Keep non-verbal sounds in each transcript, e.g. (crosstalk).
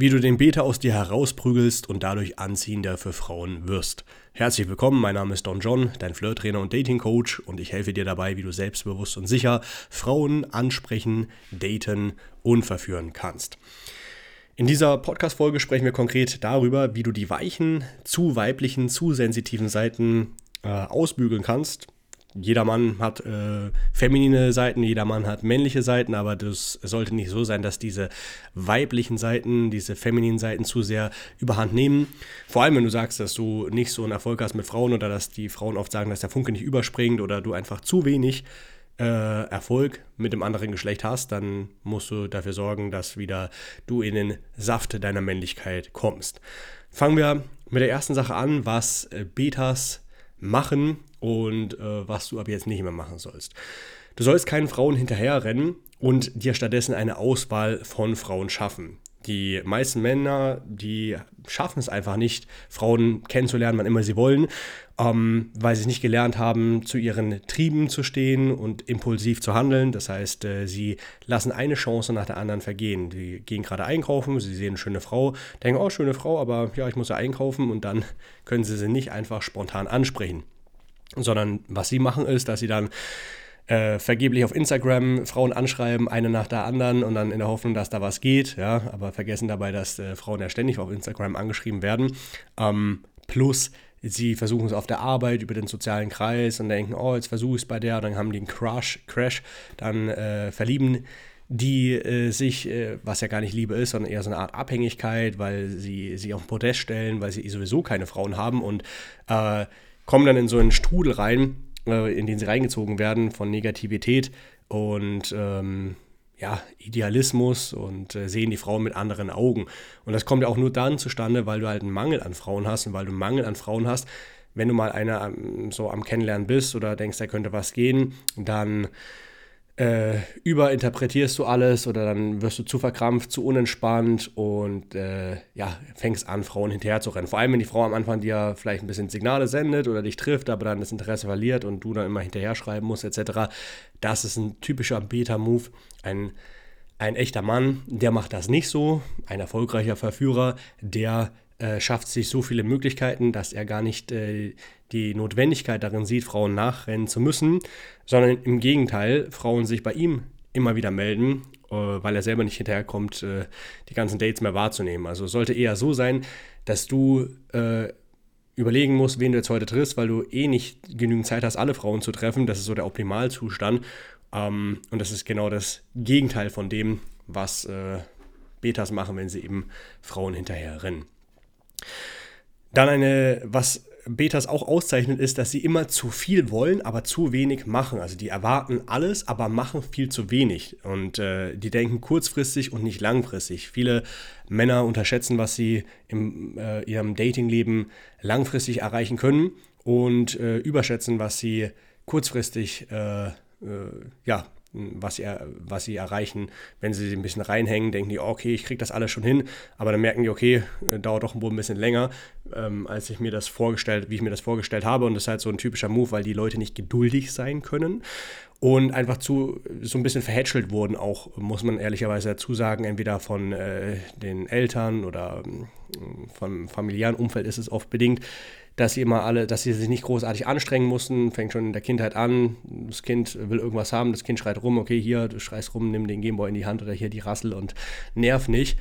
wie du den Beta aus dir herausprügelst und dadurch anziehender für Frauen wirst. Herzlich willkommen, mein Name ist Don John, dein Flirttrainer und Dating-Coach und ich helfe dir dabei, wie du selbstbewusst und sicher Frauen ansprechen, daten und verführen kannst. In dieser Podcast-Folge sprechen wir konkret darüber, wie du die weichen, zu weiblichen, zu sensitiven Seiten äh, ausbügeln kannst, jeder Mann hat äh, feminine Seiten, jeder Mann hat männliche Seiten, aber das sollte nicht so sein, dass diese weiblichen Seiten, diese femininen Seiten zu sehr überhand nehmen. Vor allem, wenn du sagst, dass du nicht so einen Erfolg hast mit Frauen oder dass die Frauen oft sagen, dass der Funke nicht überspringt oder du einfach zu wenig äh, Erfolg mit dem anderen Geschlecht hast, dann musst du dafür sorgen, dass wieder du in den Saft deiner Männlichkeit kommst. Fangen wir mit der ersten Sache an, was äh, Betas machen und äh, was du ab jetzt nicht mehr machen sollst. Du sollst keinen Frauen hinterherrennen und dir stattdessen eine Auswahl von Frauen schaffen. Die meisten Männer, die schaffen es einfach nicht, Frauen kennenzulernen, wann immer sie wollen, ähm, weil sie es nicht gelernt haben, zu ihren Trieben zu stehen und impulsiv zu handeln. Das heißt, äh, sie lassen eine Chance nach der anderen vergehen. Die gehen gerade einkaufen, sie sehen eine schöne Frau, denken, oh, schöne Frau, aber ja, ich muss ja einkaufen und dann (laughs) können sie sie nicht einfach spontan ansprechen sondern was sie machen ist, dass sie dann äh, vergeblich auf Instagram Frauen anschreiben, eine nach der anderen und dann in der Hoffnung, dass da was geht, ja, aber vergessen dabei, dass äh, Frauen ja ständig auf Instagram angeschrieben werden. Ähm, plus sie versuchen es auf der Arbeit über den sozialen Kreis und denken, oh, jetzt versuche ich es bei der, dann haben die einen Crush, Crash, dann äh, verlieben die äh, sich, äh, was ja gar nicht Liebe ist, sondern eher so eine Art Abhängigkeit, weil sie sich auf den Podest stellen, weil sie sowieso keine Frauen haben und äh, kommen dann in so einen Strudel rein, äh, in den sie reingezogen werden von Negativität und ähm, ja, Idealismus und äh, sehen die Frauen mit anderen Augen. Und das kommt ja auch nur dann zustande, weil du halt einen Mangel an Frauen hast und weil du einen Mangel an Frauen hast. Wenn du mal einer so am Kennenlernen bist oder denkst, da könnte was gehen, dann äh, überinterpretierst du alles oder dann wirst du zu verkrampft, zu unentspannt und äh, ja, fängst an, Frauen hinterher zu rennen. Vor allem, wenn die Frau am Anfang dir vielleicht ein bisschen Signale sendet oder dich trifft, aber dann das Interesse verliert und du dann immer hinterher schreiben musst, etc. Das ist ein typischer Beta-Move. Ein, ein echter Mann, der macht das nicht so. Ein erfolgreicher Verführer, der äh, schafft sich so viele Möglichkeiten, dass er gar nicht äh, die Notwendigkeit darin sieht, Frauen nachrennen zu müssen, sondern im Gegenteil, Frauen sich bei ihm immer wieder melden, äh, weil er selber nicht hinterherkommt, äh, die ganzen Dates mehr wahrzunehmen. Also sollte eher so sein, dass du äh, überlegen musst, wen du jetzt heute triffst, weil du eh nicht genügend Zeit hast, alle Frauen zu treffen. Das ist so der Optimalzustand. Ähm, und das ist genau das Gegenteil von dem, was äh, Betas machen, wenn sie eben Frauen hinterher rennen. Dann eine, was Betas auch auszeichnet, ist, dass sie immer zu viel wollen, aber zu wenig machen. Also die erwarten alles, aber machen viel zu wenig. Und äh, die denken kurzfristig und nicht langfristig. Viele Männer unterschätzen, was sie in äh, ihrem Datingleben langfristig erreichen können und äh, überschätzen, was sie kurzfristig äh, äh, ja, was sie, was sie erreichen. Wenn sie sich ein bisschen reinhängen, denken die, okay, ich kriege das alles schon hin, aber dann merken die, okay, äh, dauert doch ein bisschen länger, ähm, als ich mir das vorgestellt, wie ich mir das vorgestellt habe. Und das ist halt so ein typischer Move, weil die Leute nicht geduldig sein können und einfach zu so ein bisschen verhätschelt wurden, auch muss man ehrlicherweise dazu sagen, entweder von äh, den Eltern oder äh, vom familiären Umfeld ist es oft bedingt, dass sie immer alle, dass sie sich nicht großartig anstrengen mussten, fängt schon in der Kindheit an, das Kind will irgendwas haben, das Kind schreit rum, okay, hier, du schreist rum, nimm den Gameboy in die Hand oder hier die Rassel und nerv nicht.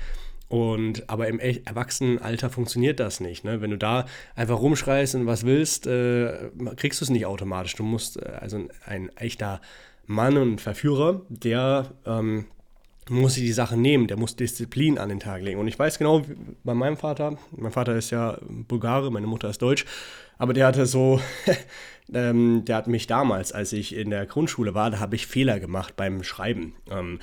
Und aber im Erwachsenenalter funktioniert das nicht. Ne? Wenn du da einfach rumschreist und was willst, äh, kriegst du es nicht automatisch. Du musst, äh, also ein, ein, echter Mann und Verführer, der ähm, muss sich die Sache nehmen, der muss Disziplin an den Tag legen. Und ich weiß genau, bei meinem Vater, mein Vater ist ja Bulgare, meine Mutter ist Deutsch, aber der hatte so, (laughs) ähm, der hat mich damals, als ich in der Grundschule war, da habe ich Fehler gemacht beim Schreiben, ähm,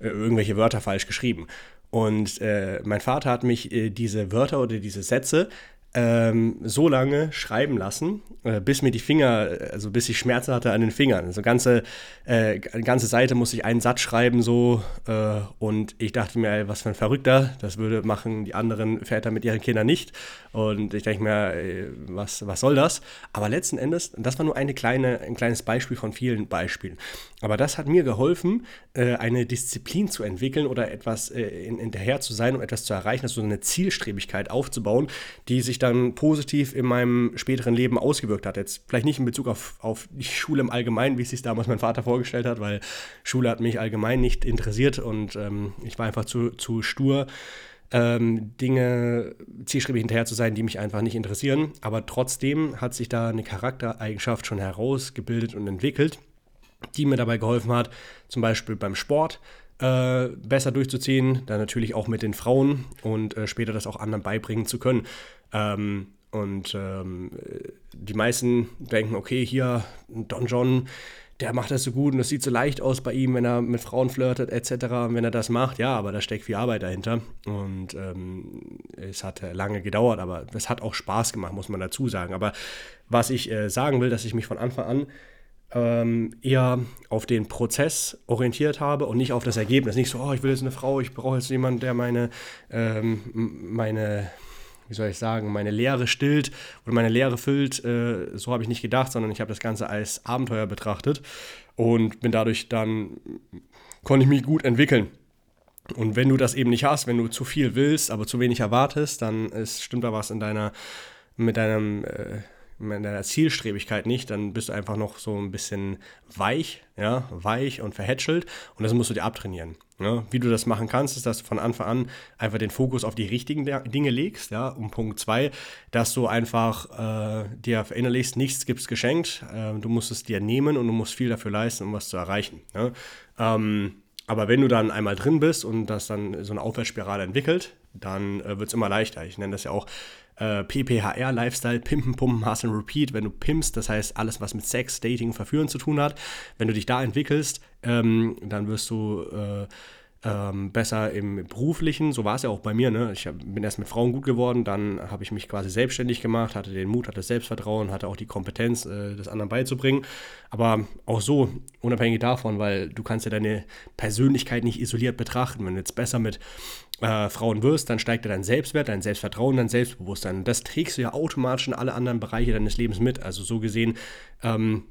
äh, irgendwelche Wörter falsch geschrieben. Und äh, mein Vater hat mich äh, diese Wörter oder diese Sätze ähm, so lange schreiben lassen, äh, bis mir die Finger, also bis ich Schmerzen hatte an den Fingern. Also ganze, äh, ganze Seite musste ich einen Satz schreiben so äh, und ich dachte mir, ey, was für ein Verrückter, das würde machen die anderen Väter mit ihren Kindern nicht. Und ich denke mir, ey, was, was soll das? Aber letzten Endes, das war nur eine kleine, ein kleines Beispiel von vielen Beispielen. Aber das hat mir geholfen, äh, eine Disziplin zu entwickeln oder etwas äh, in, hinterher zu sein, um etwas zu erreichen, also eine Zielstrebigkeit aufzubauen, die sich dann positiv in meinem späteren Leben ausgewirkt hat. Jetzt vielleicht nicht in Bezug auf, auf die Schule im Allgemeinen, wie es sich damals mein Vater vorgestellt hat, weil Schule hat mich allgemein nicht interessiert und ähm, ich war einfach zu, zu stur. Ähm, Dinge zielstrebig hinterher zu sein, die mich einfach nicht interessieren. Aber trotzdem hat sich da eine Charaktereigenschaft schon herausgebildet und entwickelt, die mir dabei geholfen hat, zum Beispiel beim Sport äh, besser durchzuziehen, dann natürlich auch mit den Frauen und äh, später das auch anderen beibringen zu können. Ähm, und ähm, die meisten denken, okay, hier Don John, der macht das so gut und das sieht so leicht aus bei ihm, wenn er mit Frauen flirtet etc. wenn er das macht, ja, aber da steckt viel Arbeit dahinter und ähm, es hat lange gedauert, aber es hat auch Spaß gemacht, muss man dazu sagen. Aber was ich äh, sagen will, dass ich mich von Anfang an ähm, eher auf den Prozess orientiert habe und nicht auf das Ergebnis. Nicht so, oh, ich will jetzt eine Frau, ich brauche jetzt jemanden, der meine, ähm, meine, wie soll ich sagen, meine Lehre stillt oder meine Lehre füllt. Äh, so habe ich nicht gedacht, sondern ich habe das Ganze als Abenteuer betrachtet und bin dadurch dann, konnte ich mich gut entwickeln. Und wenn du das eben nicht hast, wenn du zu viel willst, aber zu wenig erwartest, dann ist, stimmt da was in deiner, mit deinem äh, in deiner Zielstrebigkeit nicht, dann bist du einfach noch so ein bisschen weich, ja, weich und verhätschelt und das musst du dir abtrainieren. Ja. Wie du das machen kannst, ist, dass du von Anfang an einfach den Fokus auf die richtigen Dinge legst, ja, und Punkt zwei, dass du einfach äh, dir verinnerlichst, nichts gibt's geschenkt, äh, du musst es dir nehmen und du musst viel dafür leisten, um was zu erreichen. Ja. Ähm, aber wenn du dann einmal drin bist und das dann so eine Aufwärtsspirale entwickelt, dann äh, wird es immer leichter. Ich nenne das ja auch äh, PPHR, Lifestyle, Pimpen, Pumpen, Hustle Repeat. Wenn du pimpst, das heißt alles, was mit Sex, Dating, Verführen zu tun hat, wenn du dich da entwickelst, ähm, dann wirst du äh, ähm, besser im beruflichen. So war es ja auch bei mir. Ne? Ich hab, bin erst mit Frauen gut geworden, dann habe ich mich quasi selbstständig gemacht, hatte den Mut, hatte das Selbstvertrauen, hatte auch die Kompetenz, äh, das anderen beizubringen. Aber auch so, unabhängig davon, weil du kannst ja deine Persönlichkeit nicht isoliert betrachten. Wenn du jetzt besser mit äh, Frauen wirst, dann steigt ja dein Selbstwert, dein Selbstvertrauen, dein Selbstbewusstsein. Und das trägst du ja automatisch in alle anderen Bereiche deines Lebens mit. Also so gesehen ähm,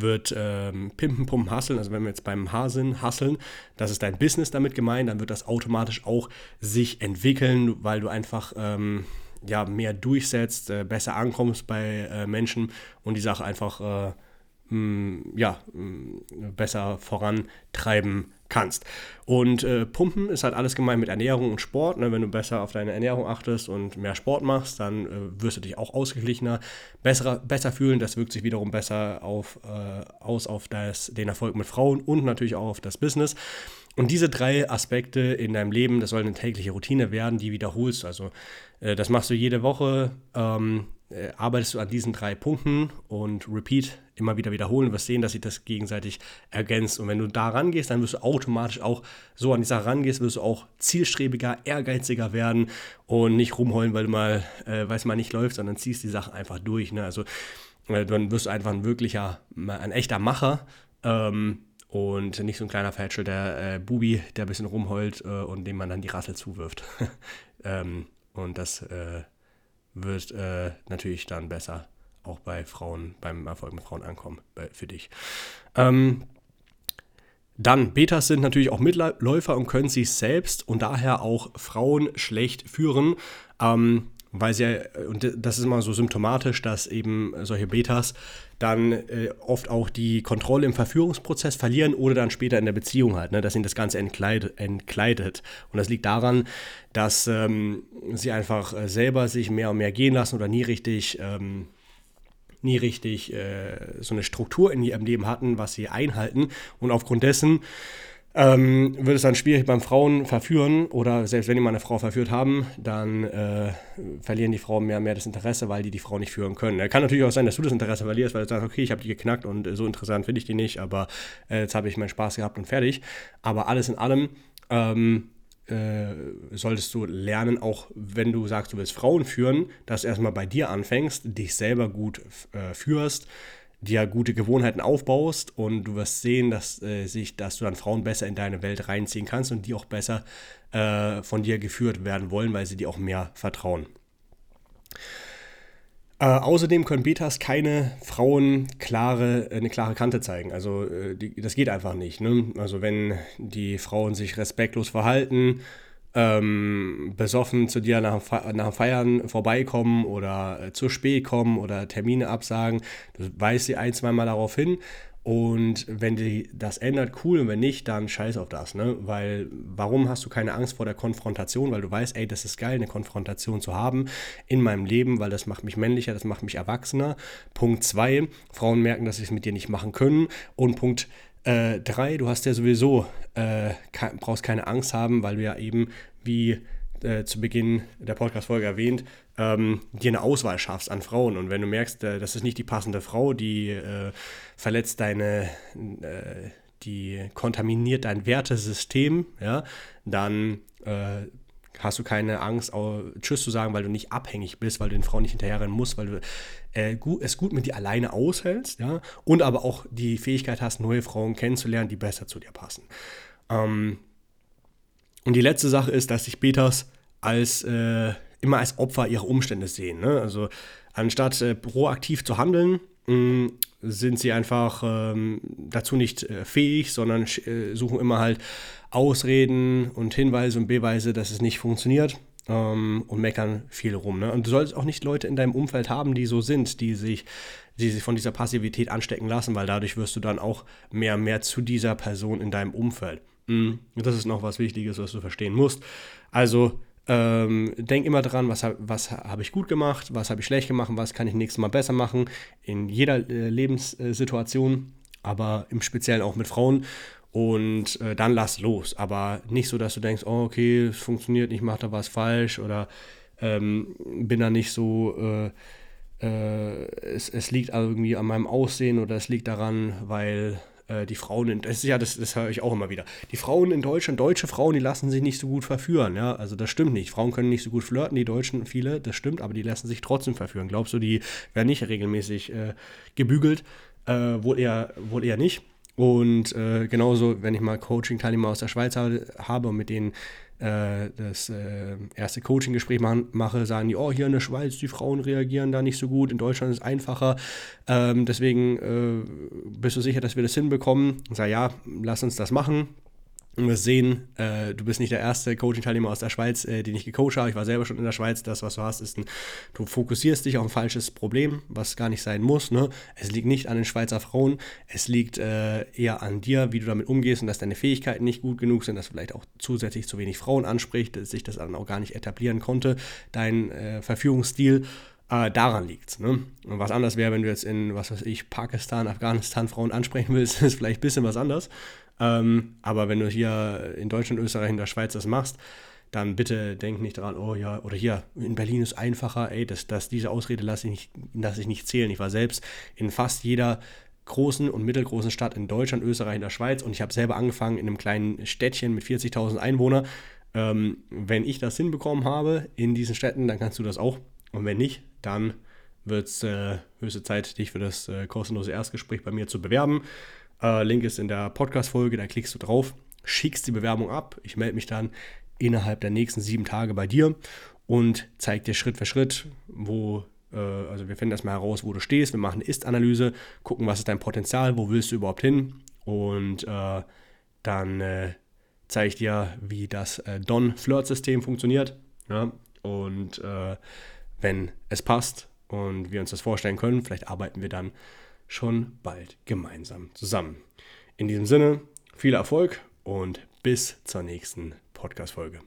wird ähm, Pimpen, Pumpen, Hasseln, also wenn wir jetzt beim H sind, Hasseln, das ist dein Business damit gemeint, dann wird das automatisch auch sich entwickeln, weil du einfach ähm, ja, mehr durchsetzt, äh, besser ankommst bei äh, Menschen und die Sache einfach äh, mh, ja, mh, besser vorantreiben kannst. Und äh, Pumpen ist halt alles gemeint mit Ernährung und Sport. Ne? Wenn du besser auf deine Ernährung achtest und mehr Sport machst, dann äh, wirst du dich auch ausgeglichener, besser, besser fühlen. Das wirkt sich wiederum besser auf, äh, aus auf das, den Erfolg mit Frauen und natürlich auch auf das Business. Und diese drei Aspekte in deinem Leben, das soll eine tägliche Routine werden, die wiederholst. Also äh, das machst du jede Woche. Ähm, äh, arbeitest du an diesen drei Punkten und repeat immer wieder wiederholen, wirst sehen, dass sich das gegenseitig ergänzt. Und wenn du da rangehst, dann wirst du automatisch auch so an die Sache rangehst, wirst du auch zielstrebiger, ehrgeiziger werden und nicht rumheulen, weil du mal, äh, weil es mal nicht läuft, sondern ziehst die Sachen einfach durch. Ne? Also äh, dann wirst du einfach ein wirklicher, ein echter Macher. Ähm, und nicht so ein kleiner Fätschel, der äh, Bubi, der ein bisschen rumheult äh, und dem man dann die Rassel zuwirft. (laughs) ähm, und das äh, wird äh, natürlich dann besser auch bei Frauen, beim Erfolg mit Frauen ankommen bei, für dich. Ähm, dann, Betas sind natürlich auch Mitläufer und können sich selbst und daher auch Frauen schlecht führen. Ähm, weil sie, und das ist immer so symptomatisch, dass eben solche Betas dann äh, oft auch die Kontrolle im Verführungsprozess verlieren oder dann später in der Beziehung halt, ne, dass ihnen das Ganze entkleidet. entkleidet. Und das liegt daran, dass ähm, sie einfach äh, selber sich mehr und mehr gehen lassen oder nie richtig, ähm, nie richtig äh, so eine Struktur in ihrem Leben hatten, was sie einhalten. Und aufgrund dessen ähm, wird es dann schwierig beim Frauen verführen oder selbst wenn die mal eine Frau verführt haben, dann äh, verlieren die Frauen mehr und mehr das Interesse, weil die die Frau nicht führen können. Kann natürlich auch sein, dass du das Interesse verlierst, weil du sagst, okay, ich habe die geknackt und so interessant finde ich die nicht, aber äh, jetzt habe ich meinen Spaß gehabt und fertig. Aber alles in allem ähm, äh, solltest du lernen, auch wenn du sagst, du willst Frauen führen, dass du erstmal bei dir anfängst, dich selber gut äh, führst, dir gute Gewohnheiten aufbaust und du wirst sehen, dass, äh, sich, dass du dann Frauen besser in deine Welt reinziehen kannst und die auch besser äh, von dir geführt werden wollen, weil sie dir auch mehr vertrauen. Äh, außerdem können Betas keine Frauen klare, eine klare Kante zeigen. Also äh, die, das geht einfach nicht. Ne? Also wenn die Frauen sich respektlos verhalten, ähm, besoffen zu dir nach, nach Feiern vorbeikommen oder äh, zu spät kommen oder Termine absagen, du weist sie ein, zweimal darauf hin und wenn die das ändert, cool. Und wenn nicht, dann scheiß auf das. Ne? Weil warum hast du keine Angst vor der Konfrontation? Weil du weißt, ey, das ist geil, eine Konfrontation zu haben in meinem Leben, weil das macht mich männlicher, das macht mich erwachsener. Punkt zwei, Frauen merken, dass sie es mit dir nicht machen können. Und Punkt äh, drei, du hast ja sowieso, äh, brauchst keine Angst haben, weil du ja eben wie äh, zu Beginn der Podcast-Folge erwähnt, ähm, dir eine Auswahl schaffst an Frauen. Und wenn du merkst, äh, das ist nicht die passende Frau, die äh, verletzt deine, äh, die kontaminiert dein Wertesystem, ja, dann hast du keine Angst, Tschüss zu sagen, weil du nicht abhängig bist, weil du den Frauen nicht hinterherrennen musst, weil du äh, gut, es gut mit dir alleine aushältst, ja, und aber auch die Fähigkeit hast, neue Frauen kennenzulernen, die besser zu dir passen. Ähm, und die letzte Sache ist, dass sich Betas als äh, immer als Opfer ihrer Umstände sehen. Ne? Also anstatt äh, proaktiv zu handeln, mm, sind sie einfach ähm, dazu nicht äh, fähig, sondern äh, suchen immer halt Ausreden und Hinweise und Beweise, dass es nicht funktioniert ähm, und meckern viel rum. Ne? Und du solltest auch nicht Leute in deinem Umfeld haben, die so sind, die sich, die sich von dieser Passivität anstecken lassen, weil dadurch wirst du dann auch mehr und mehr zu dieser Person in deinem Umfeld. Mhm. Das ist noch was Wichtiges, was du verstehen musst. Also ähm, denk immer dran, was, was habe ich gut gemacht, was habe ich schlecht gemacht, was kann ich nächstes Mal besser machen, in jeder äh, Lebenssituation, aber im Speziellen auch mit Frauen. Und äh, dann lass los. Aber nicht so, dass du denkst, oh, okay, es funktioniert nicht, mach da was falsch oder ähm, bin da nicht so. Äh, äh, es, es liegt irgendwie an meinem Aussehen oder es liegt daran, weil äh, die Frauen in, das ist ja, das, das höre ich auch immer wieder. Die Frauen in Deutschland, deutsche Frauen, die lassen sich nicht so gut verführen, ja. Also das stimmt nicht. Frauen können nicht so gut flirten, die Deutschen viele, das stimmt, aber die lassen sich trotzdem verführen. Glaubst du, die werden nicht regelmäßig äh, gebügelt? Äh, wohl eher, wohl eher nicht. Und äh, genauso, wenn ich mal Coaching-Teilnehmer aus der Schweiz habe, habe und mit denen äh, das äh, erste Coaching-Gespräch mache, sagen die, oh, hier in der Schweiz, die Frauen reagieren da nicht so gut, in Deutschland ist es einfacher. Ähm, deswegen äh, bist du sicher, dass wir das hinbekommen? Sage, ja, lass uns das machen. Und wir sehen, äh, du bist nicht der erste Coaching-Teilnehmer aus der Schweiz, äh, den ich gecoacht habe. Ich war selber schon in der Schweiz. Das, was du hast, ist ein, du fokussierst dich auf ein falsches Problem, was gar nicht sein muss. Ne? Es liegt nicht an den Schweizer Frauen, es liegt äh, eher an dir, wie du damit umgehst und dass deine Fähigkeiten nicht gut genug sind, dass vielleicht auch zusätzlich zu wenig Frauen anspricht, dass sich das dann auch gar nicht etablieren konnte, dein äh, Verführungsstil. Äh, daran liegt ne? Und was anders wäre, wenn du jetzt in, was weiß ich, Pakistan, Afghanistan Frauen ansprechen willst, (laughs) ist vielleicht ein bisschen was anders. Ähm, aber wenn du hier in Deutschland, Österreich und der Schweiz das machst, dann bitte denk nicht daran, oh ja, oder hier, in Berlin ist einfacher, ey, das, das, diese Ausrede lasse ich, nicht, lasse ich nicht zählen. Ich war selbst in fast jeder großen und mittelgroßen Stadt in Deutschland, Österreich und der Schweiz und ich habe selber angefangen in einem kleinen Städtchen mit 40.000 Einwohnern. Ähm, wenn ich das hinbekommen habe in diesen Städten, dann kannst du das auch. Und wenn nicht, dann wird es äh, höchste Zeit, dich für das äh, kostenlose Erstgespräch bei mir zu bewerben. Äh, Link ist in der Podcast-Folge, da klickst du drauf, schickst die Bewerbung ab. Ich melde mich dann innerhalb der nächsten sieben Tage bei dir und zeige dir Schritt für Schritt, wo, äh, also wir finden erstmal heraus, wo du stehst. Wir machen eine Ist-Analyse, gucken, was ist dein Potenzial, wo willst du überhaupt hin und äh, dann äh, zeige ich dir, wie das äh, Don-Flirt-System funktioniert. Ja? Und äh, wenn es passt und wir uns das vorstellen können, vielleicht arbeiten wir dann schon bald gemeinsam zusammen. In diesem Sinne, viel Erfolg und bis zur nächsten Podcast-Folge.